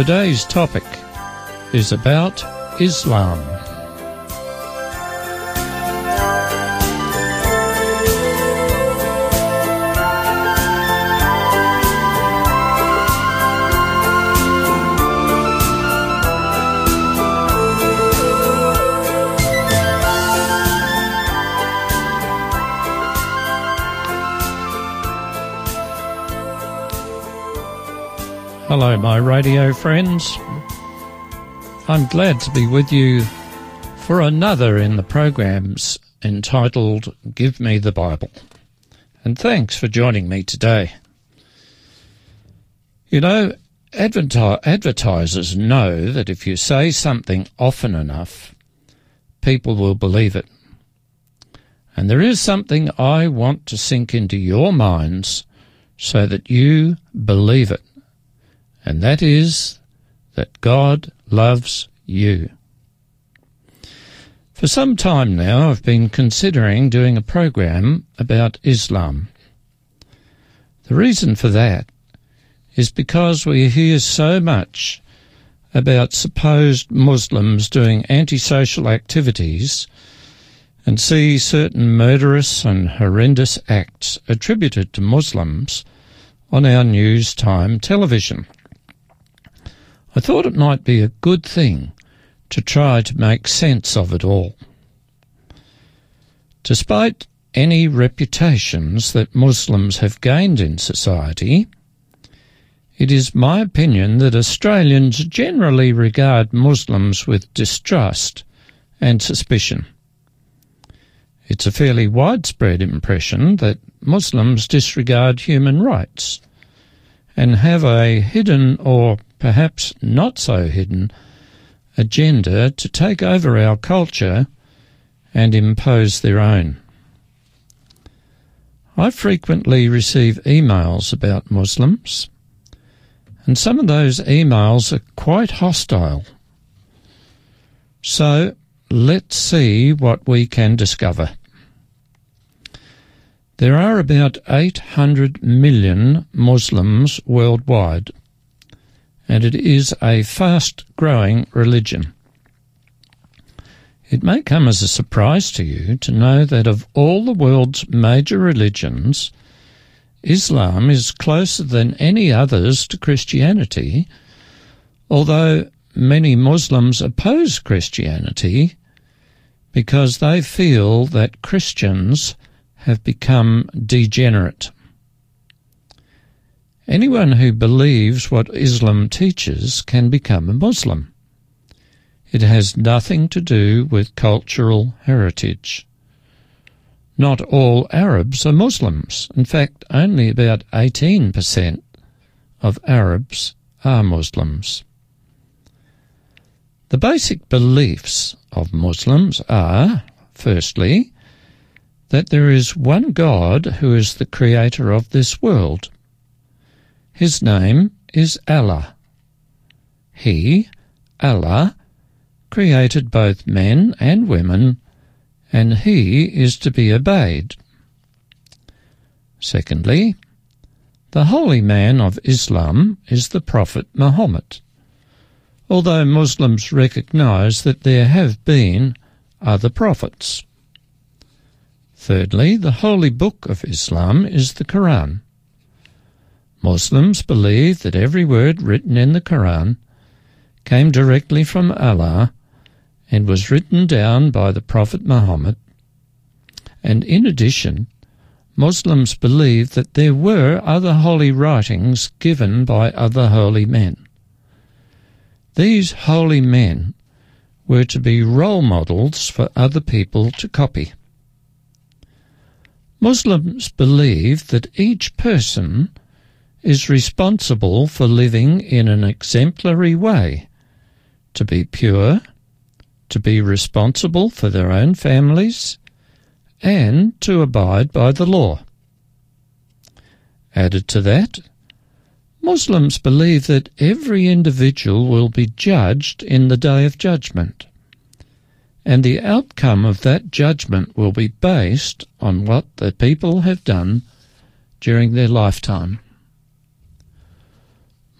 Today's topic is about Islam. Hello, my radio friends. I'm glad to be with you for another in the programs entitled Give Me the Bible. And thanks for joining me today. You know, adverti- advertisers know that if you say something often enough, people will believe it. And there is something I want to sink into your minds so that you believe it and that is that God loves you. For some time now, I've been considering doing a program about Islam. The reason for that is because we hear so much about supposed Muslims doing antisocial activities and see certain murderous and horrendous acts attributed to Muslims on our news time television. I thought it might be a good thing to try to make sense of it all. Despite any reputations that Muslims have gained in society, it is my opinion that Australians generally regard Muslims with distrust and suspicion. It's a fairly widespread impression that Muslims disregard human rights and have a hidden or perhaps not so hidden, agenda to take over our culture and impose their own. I frequently receive emails about Muslims, and some of those emails are quite hostile. So let's see what we can discover. There are about 800 million Muslims worldwide and it is a fast growing religion. It may come as a surprise to you to know that of all the world's major religions, Islam is closer than any others to Christianity, although many Muslims oppose Christianity because they feel that Christians have become degenerate. Anyone who believes what Islam teaches can become a Muslim. It has nothing to do with cultural heritage. Not all Arabs are Muslims. In fact, only about 18% of Arabs are Muslims. The basic beliefs of Muslims are, firstly, that there is one God who is the creator of this world his name is Allah. He, Allah, created both men and women, and he is to be obeyed. Secondly, the holy man of Islam is the Prophet Muhammad, although Muslims recognize that there have been other prophets. Thirdly, the holy book of Islam is the Quran. Muslims believe that every word written in the Quran came directly from Allah and was written down by the Prophet Muhammad. And in addition, Muslims believe that there were other holy writings given by other holy men. These holy men were to be role models for other people to copy. Muslims believe that each person is responsible for living in an exemplary way, to be pure, to be responsible for their own families, and to abide by the law. Added to that, Muslims believe that every individual will be judged in the day of judgment, and the outcome of that judgment will be based on what the people have done during their lifetime.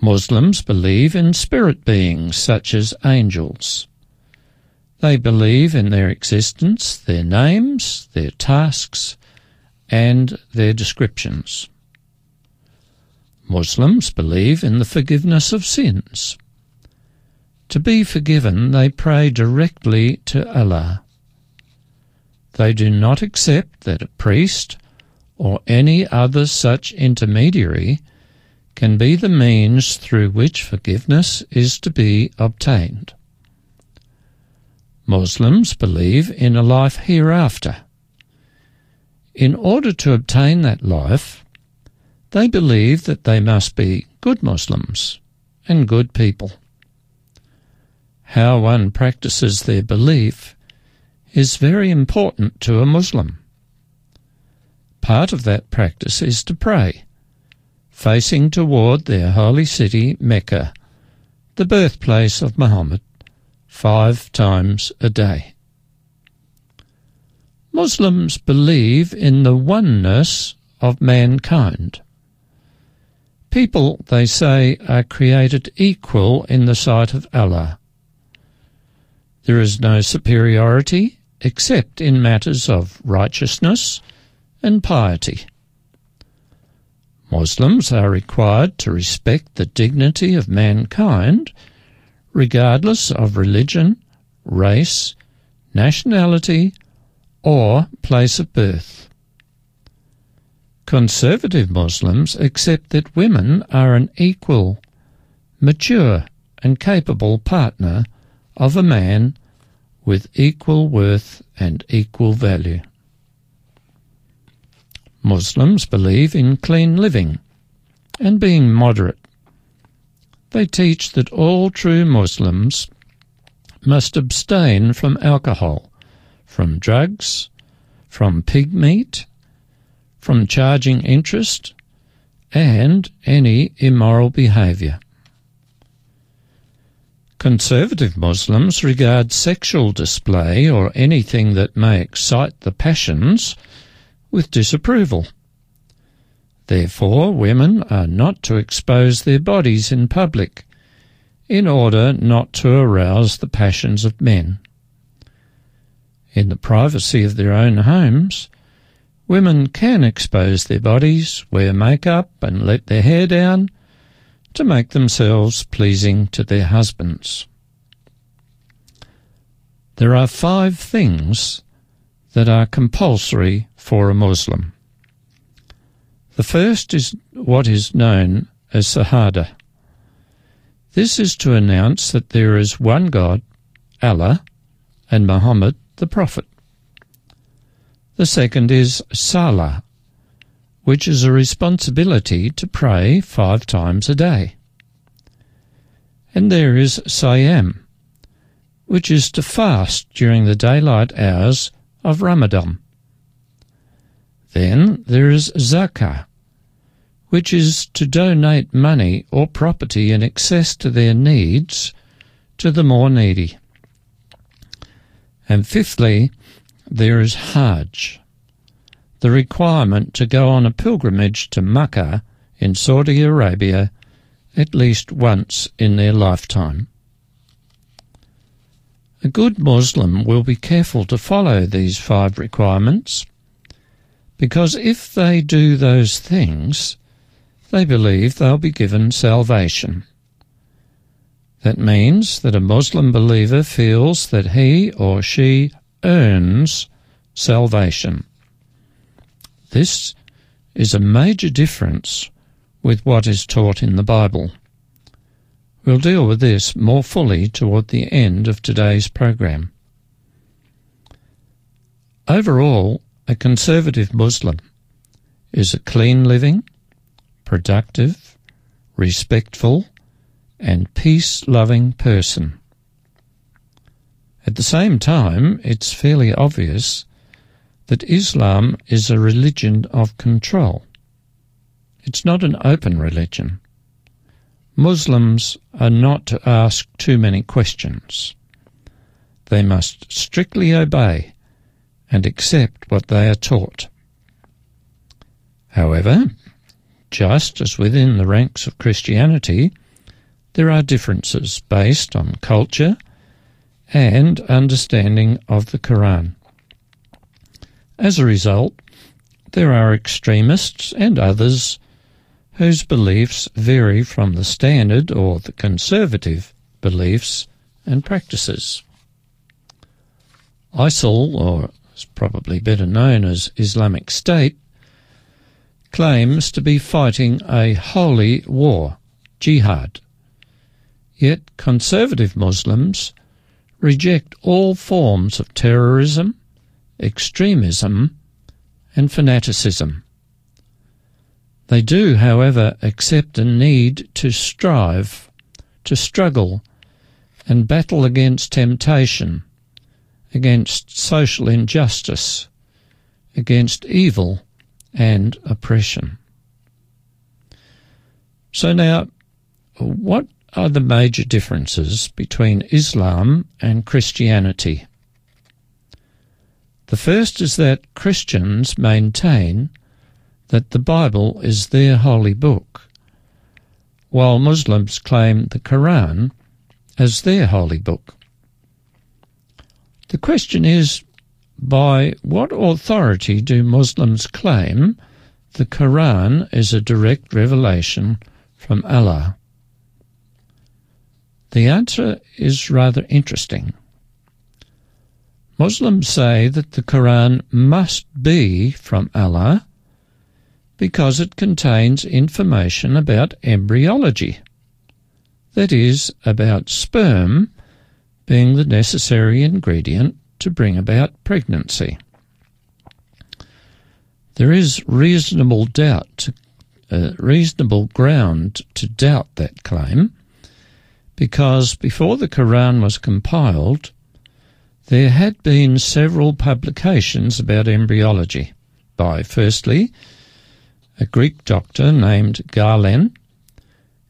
Muslims believe in spirit beings such as angels. They believe in their existence, their names, their tasks, and their descriptions. Muslims believe in the forgiveness of sins. To be forgiven, they pray directly to Allah. They do not accept that a priest or any other such intermediary can be the means through which forgiveness is to be obtained. Muslims believe in a life hereafter. In order to obtain that life, they believe that they must be good Muslims and good people. How one practices their belief is very important to a Muslim. Part of that practice is to pray, facing toward their holy city, Mecca, the birthplace of Muhammad, five times a day. Muslims believe in the oneness of mankind. People, they say, are created equal in the sight of Allah. There is no superiority except in matters of righteousness and piety. Muslims are required to respect the dignity of mankind regardless of religion, race, nationality, or place of birth. Conservative Muslims accept that women are an equal, mature, and capable partner of a man with equal worth and equal value. Muslims believe in clean living and being moderate. They teach that all true Muslims must abstain from alcohol, from drugs, from pig meat, from charging interest, and any immoral behaviour. Conservative Muslims regard sexual display or anything that may excite the passions with disapproval. Therefore, women are not to expose their bodies in public in order not to arouse the passions of men. In the privacy of their own homes, women can expose their bodies, wear makeup, and let their hair down to make themselves pleasing to their husbands. There are five things that are compulsory for a Muslim. The first is what is known as Sahada. This is to announce that there is one God, Allah, and Muhammad the Prophet. The second is Salah, which is a responsibility to pray five times a day. And there is Siyam, which is to fast during the daylight hours of Ramadan. Then there is zakah, which is to donate money or property in excess to their needs to the more needy. And fifthly, there is Hajj, the requirement to go on a pilgrimage to Makkah in Saudi Arabia at least once in their lifetime. A good Muslim will be careful to follow these five requirements because if they do those things, they believe they'll be given salvation. That means that a Muslim believer feels that he or she earns salvation. This is a major difference with what is taught in the Bible. We'll deal with this more fully toward the end of today's program. Overall, a conservative Muslim is a clean living, productive, respectful, and peace loving person. At the same time, it's fairly obvious that Islam is a religion of control. It's not an open religion. Muslims are not to ask too many questions. They must strictly obey and accept what they are taught. However, just as within the ranks of Christianity, there are differences based on culture and understanding of the Quran. As a result, there are extremists and others whose beliefs vary from the standard or the conservative beliefs and practices. ISIL, or is probably better known as Islamic State, claims to be fighting a holy war, jihad. Yet conservative Muslims reject all forms of terrorism, extremism, and fanaticism. They do, however, accept a need to strive, to struggle, and battle against temptation, against social injustice, against evil and oppression. So now, what are the major differences between Islam and Christianity? The first is that Christians maintain that the Bible is their holy book, while Muslims claim the Quran as their holy book. The question is by what authority do Muslims claim the Quran is a direct revelation from Allah? The answer is rather interesting. Muslims say that the Quran must be from Allah because it contains information about embryology. That is, about sperm being the necessary ingredient to bring about pregnancy. There is reasonable doubt, uh, reasonable ground to doubt that claim, because before the Quran was compiled, there had been several publications about embryology by, firstly, a Greek doctor named Galen,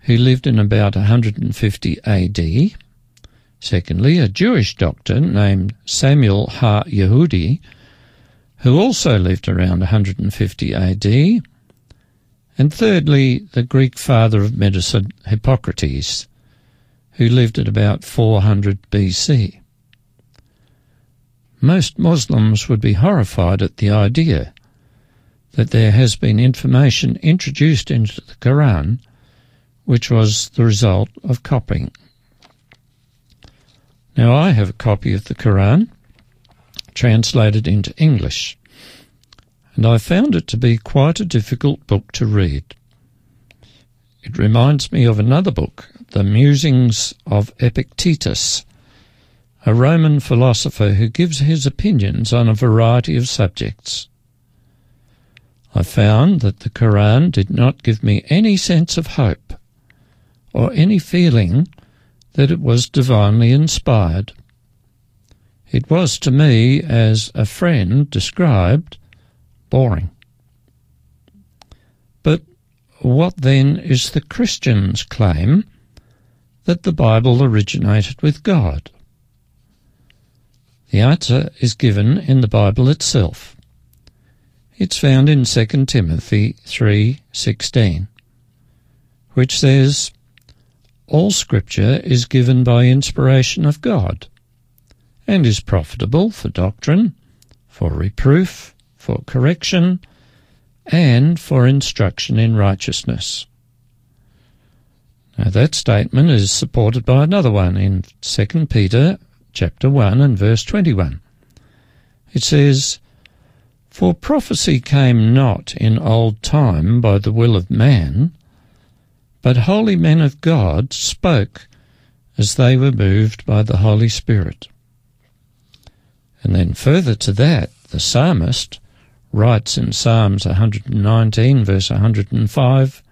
who lived in about 150 AD. Secondly, a Jewish doctor named Samuel Ha Yehudi, who also lived around 150 AD. And thirdly, the Greek father of medicine, Hippocrates, who lived at about 400 BC. Most Muslims would be horrified at the idea that there has been information introduced into the Quran which was the result of copying. Now, I have a copy of the Quran translated into English, and I found it to be quite a difficult book to read. It reminds me of another book, The Musings of Epictetus, a Roman philosopher who gives his opinions on a variety of subjects. I found that the Quran did not give me any sense of hope or any feeling that it was divinely inspired. It was to me, as a friend described, boring. But what then is the Christian's claim that the Bible originated with God? The answer is given in the Bible itself. It's found in 2 Timothy 3:16, which says, "All scripture is given by inspiration of God, and is profitable for doctrine, for reproof, for correction, and for instruction in righteousness." Now that statement is supported by another one in 2 Peter chapter 1 and verse 21. It says, For prophecy came not in old time by the will of man, but holy men of God spoke as they were moved by the Holy Spirit. And then further to that, the psalmist writes in Psalms 119, verse 105,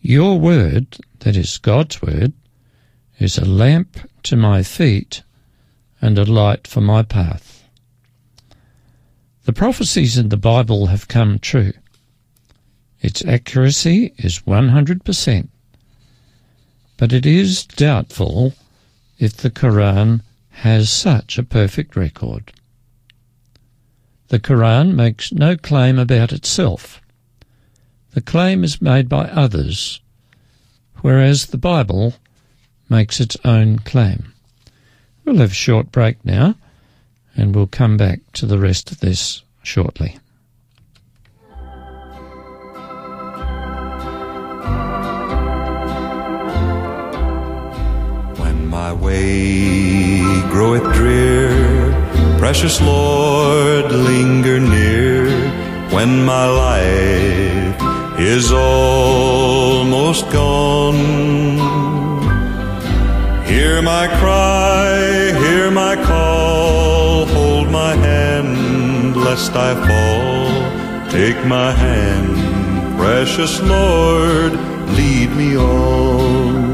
Your word, that is God's word, is a lamp to my feet and a light for my path. The prophecies in the Bible have come true. Its accuracy is 100%, but it is doubtful if the Quran has such a perfect record. The Quran makes no claim about itself. The claim is made by others whereas the Bible makes its own claim. We'll have a short break now, and we'll come back to the rest of this shortly. My way groweth drear, precious Lord, linger near. When my life is almost gone, hear my cry, hear my call, hold my hand lest I fall. Take my hand, precious Lord, lead me on.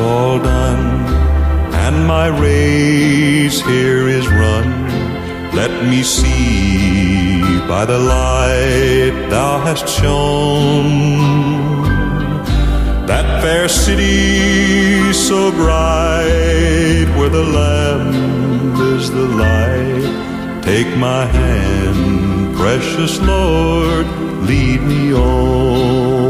All done and my race here is run, let me see by the light thou hast shone that fair city so bright where the Lamb is the light. Take my hand, precious Lord, lead me on.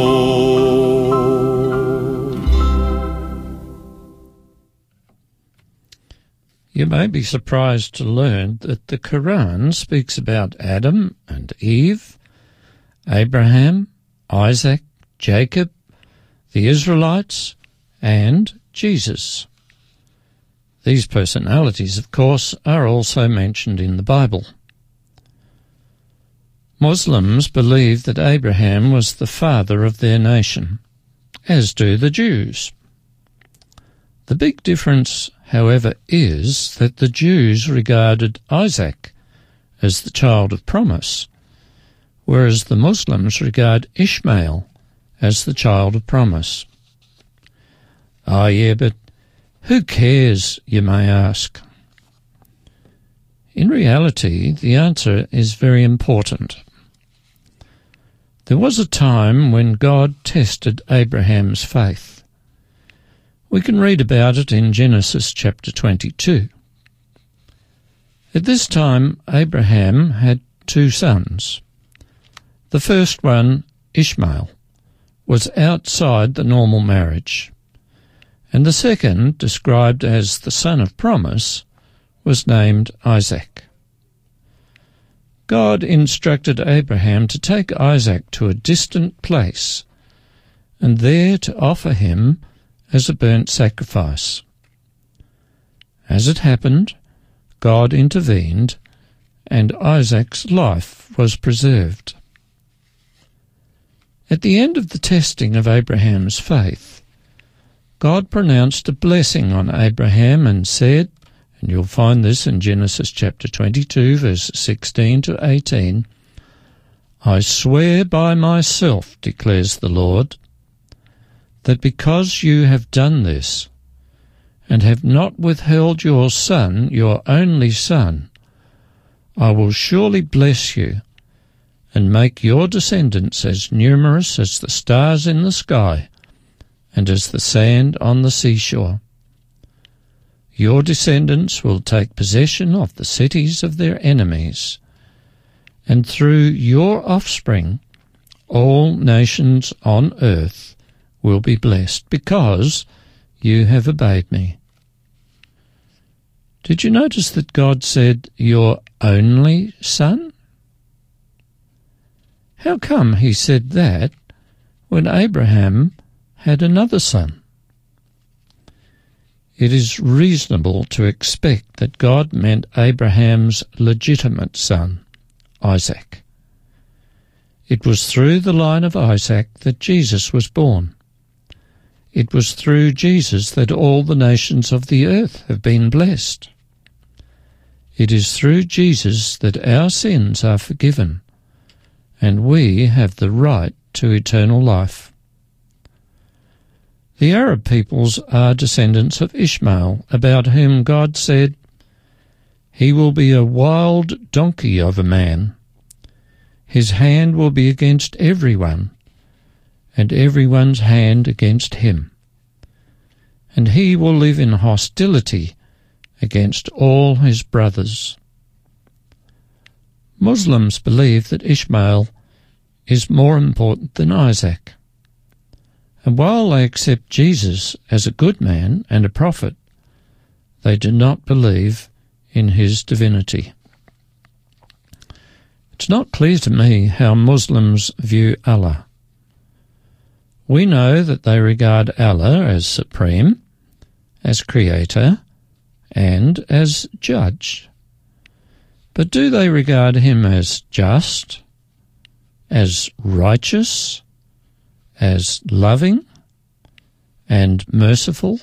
You may be surprised to learn that the Quran speaks about Adam and Eve, Abraham, Isaac, Jacob, the Israelites, and Jesus. These personalities, of course, are also mentioned in the Bible. Muslims believe that Abraham was the father of their nation, as do the Jews. The big difference, however, is that the Jews regarded Isaac as the child of promise, whereas the Muslims regard Ishmael as the child of promise. Ah, yeah, but who cares, you may ask? In reality, the answer is very important. There was a time when God tested Abraham's faith. We can read about it in Genesis chapter 22. At this time, Abraham had two sons. The first one, Ishmael, was outside the normal marriage, and the second, described as the son of promise, was named Isaac. God instructed Abraham to take Isaac to a distant place and there to offer him as a burnt sacrifice. As it happened, God intervened and Isaac's life was preserved. At the end of the testing of Abraham's faith, God pronounced a blessing on Abraham and said, and you'll find this in Genesis chapter 22, verses 16 to 18, I swear by myself, declares the Lord, that because you have done this, and have not withheld your son, your only son, I will surely bless you, and make your descendants as numerous as the stars in the sky, and as the sand on the seashore. Your descendants will take possession of the cities of their enemies, and through your offspring all nations on earth will be blessed, because you have obeyed me. Did you notice that God said, Your only son? How come he said that when Abraham had another son? It is reasonable to expect that God meant Abraham's legitimate son, Isaac. It was through the line of Isaac that Jesus was born. It was through Jesus that all the nations of the earth have been blessed. It is through Jesus that our sins are forgiven, and we have the right to eternal life. The Arab peoples are descendants of Ishmael, about whom God said, He will be a wild donkey of a man. His hand will be against everyone, and everyone's hand against him. And he will live in hostility against all his brothers. Muslims believe that Ishmael is more important than Isaac. And while they accept Jesus as a good man and a prophet, they do not believe in his divinity. It's not clear to me how Muslims view Allah. We know that they regard Allah as supreme, as creator, and as judge. But do they regard him as just, as righteous, as loving, and merciful,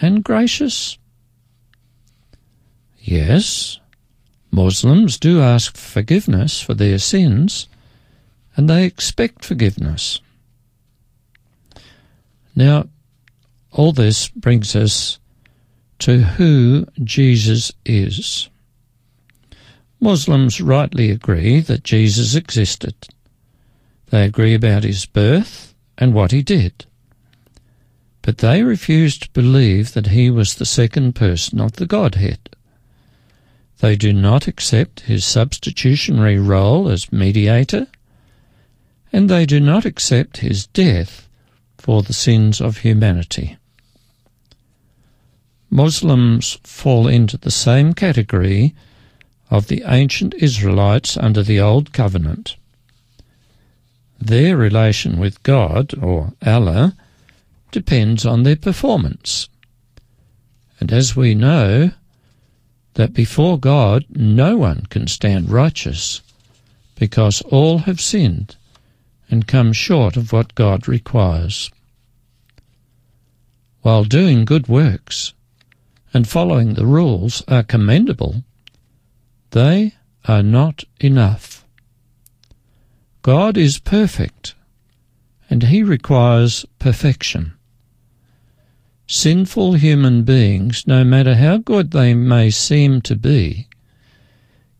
and gracious? Yes, Muslims do ask forgiveness for their sins, and they expect forgiveness. Now, all this brings us to who Jesus is. Muslims rightly agree that Jesus existed. They agree about his birth and what he did. But they refuse to believe that he was the second person of the Godhead. They do not accept his substitutionary role as mediator, and they do not accept his death for the sins of humanity. Muslims fall into the same category of the ancient Israelites under the Old Covenant. Their relation with God, or Allah, depends on their performance. And as we know, that before God no one can stand righteous, because all have sinned and come short of what God requires. While doing good works and following the rules are commendable, they are not enough. God is perfect, and He requires perfection. Sinful human beings, no matter how good they may seem to be,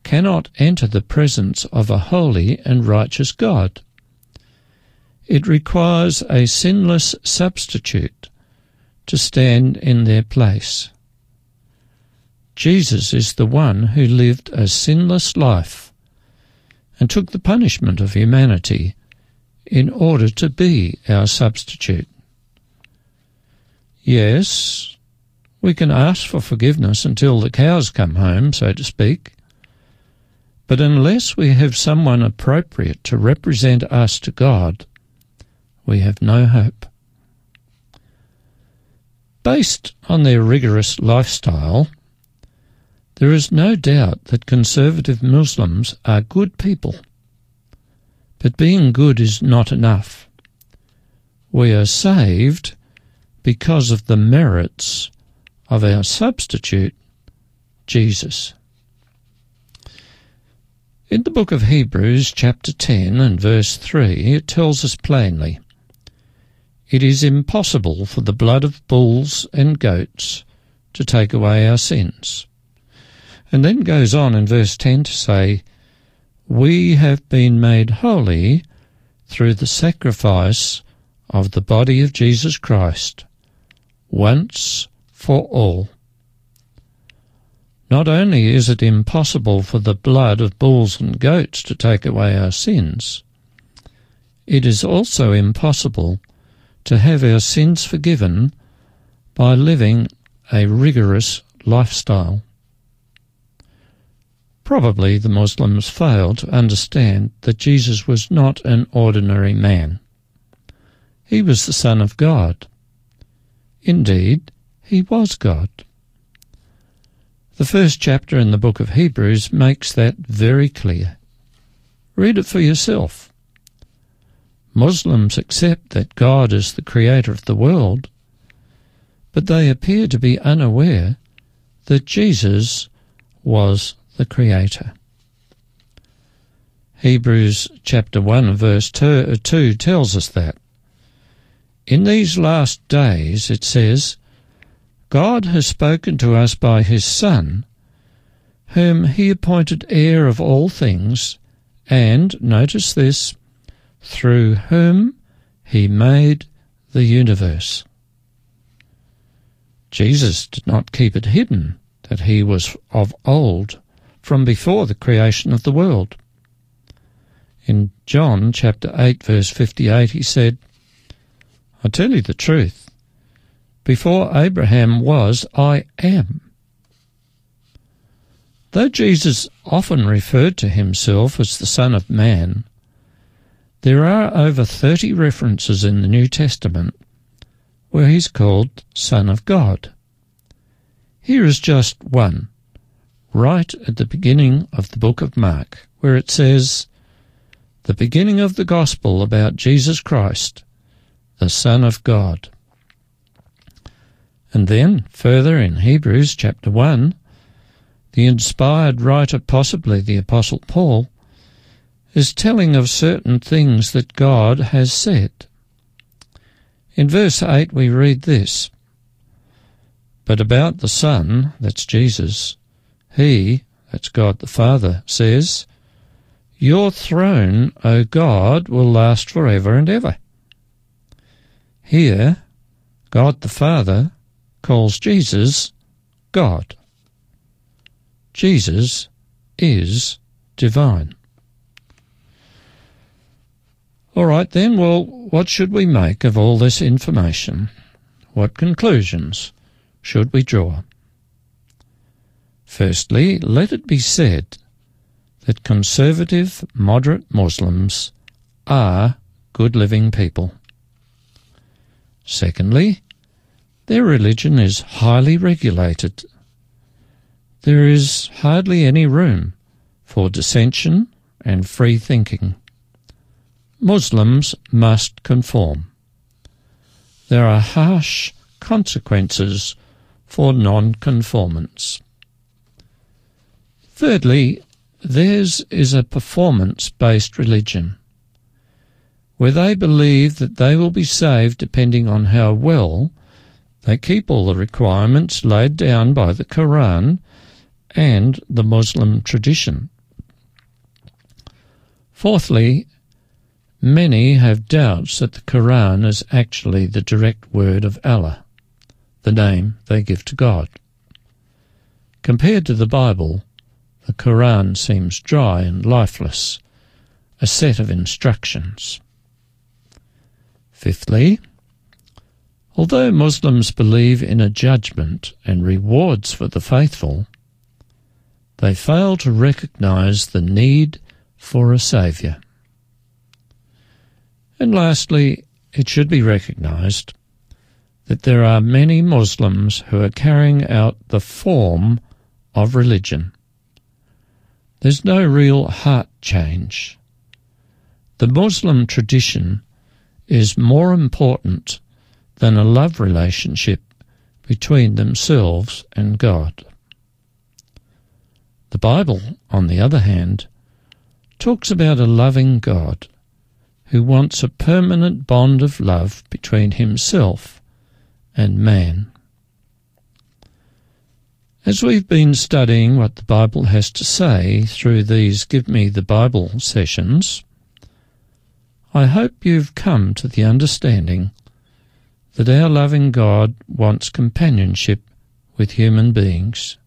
cannot enter the presence of a holy and righteous God. It requires a sinless substitute to stand in their place. Jesus is the one who lived a sinless life and took the punishment of humanity in order to be our substitute. Yes, we can ask for forgiveness until the cows come home, so to speak. But unless we have someone appropriate to represent us to God, we have no hope. Based on their rigorous lifestyle, there is no doubt that conservative Muslims are good people. But being good is not enough. We are saved because of the merits of our substitute, Jesus. In the book of Hebrews, chapter 10 and verse 3, it tells us plainly it is impossible for the blood of bulls and goats to take away our sins. And then goes on in verse 10 to say, We have been made holy through the sacrifice of the body of Jesus Christ, once for all. Not only is it impossible for the blood of bulls and goats to take away our sins, it is also impossible to have our sins forgiven by living a rigorous lifestyle. Probably the Muslims failed to understand that Jesus was not an ordinary man. He was the Son of God. Indeed, he was God. The first chapter in the book of Hebrews makes that very clear. Read it for yourself. Muslims accept that God is the creator of the world, but they appear to be unaware that Jesus was the Creator. Hebrews chapter 1 verse uh, 2 tells us that. In these last days, it says, God has spoken to us by his Son, whom he appointed heir of all things, and, notice this, through whom he made the universe. Jesus did not keep it hidden that he was of old from before the creation of the world. In John chapter 8 verse 58 he said, I tell you the truth, before Abraham was, I am. Though Jesus often referred to himself as the Son of Man, there are over 30 references in the New Testament where he's called Son of God. Here is just one right at the beginning of the book of Mark, where it says, The beginning of the gospel about Jesus Christ, the Son of God. And then, further in Hebrews chapter 1, the inspired writer, possibly the Apostle Paul, is telling of certain things that God has said. In verse 8 we read this But about the Son, that's Jesus, he, that's God the Father, says, Your throne, O God, will last forever and ever. Here, God the Father calls Jesus God. Jesus is divine. All right, then, well, what should we make of all this information? What conclusions should we draw? Firstly, let it be said that conservative, moderate Muslims are good living people. Secondly, their religion is highly regulated. There is hardly any room for dissension and free thinking. Muslims must conform. There are harsh consequences for non-conformance. Thirdly, theirs is a performance-based religion, where they believe that they will be saved depending on how well they keep all the requirements laid down by the Quran and the Muslim tradition. Fourthly, many have doubts that the Quran is actually the direct word of Allah, the name they give to God. Compared to the Bible, the Quran seems dry and lifeless, a set of instructions. Fifthly, although Muslims believe in a judgment and rewards for the faithful, they fail to recognize the need for a Saviour. And lastly, it should be recognized that there are many Muslims who are carrying out the form of religion. There's no real heart change. The Muslim tradition is more important than a love relationship between themselves and God. The Bible, on the other hand, talks about a loving God who wants a permanent bond of love between himself and man. As we've been studying what the Bible has to say through these Give Me the Bible sessions, I hope you've come to the understanding that our loving God wants companionship with human beings.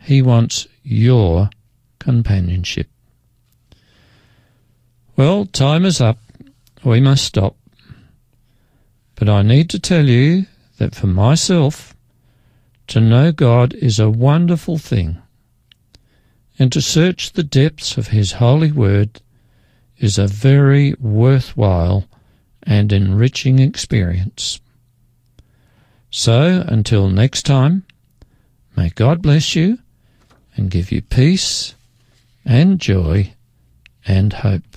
He wants your companionship. Well, time is up. We must stop. But I need to tell you that for myself, to know God is a wonderful thing, and to search the depths of His holy word is a very worthwhile and enriching experience. So, until next time, may God bless you and give you peace and joy and hope.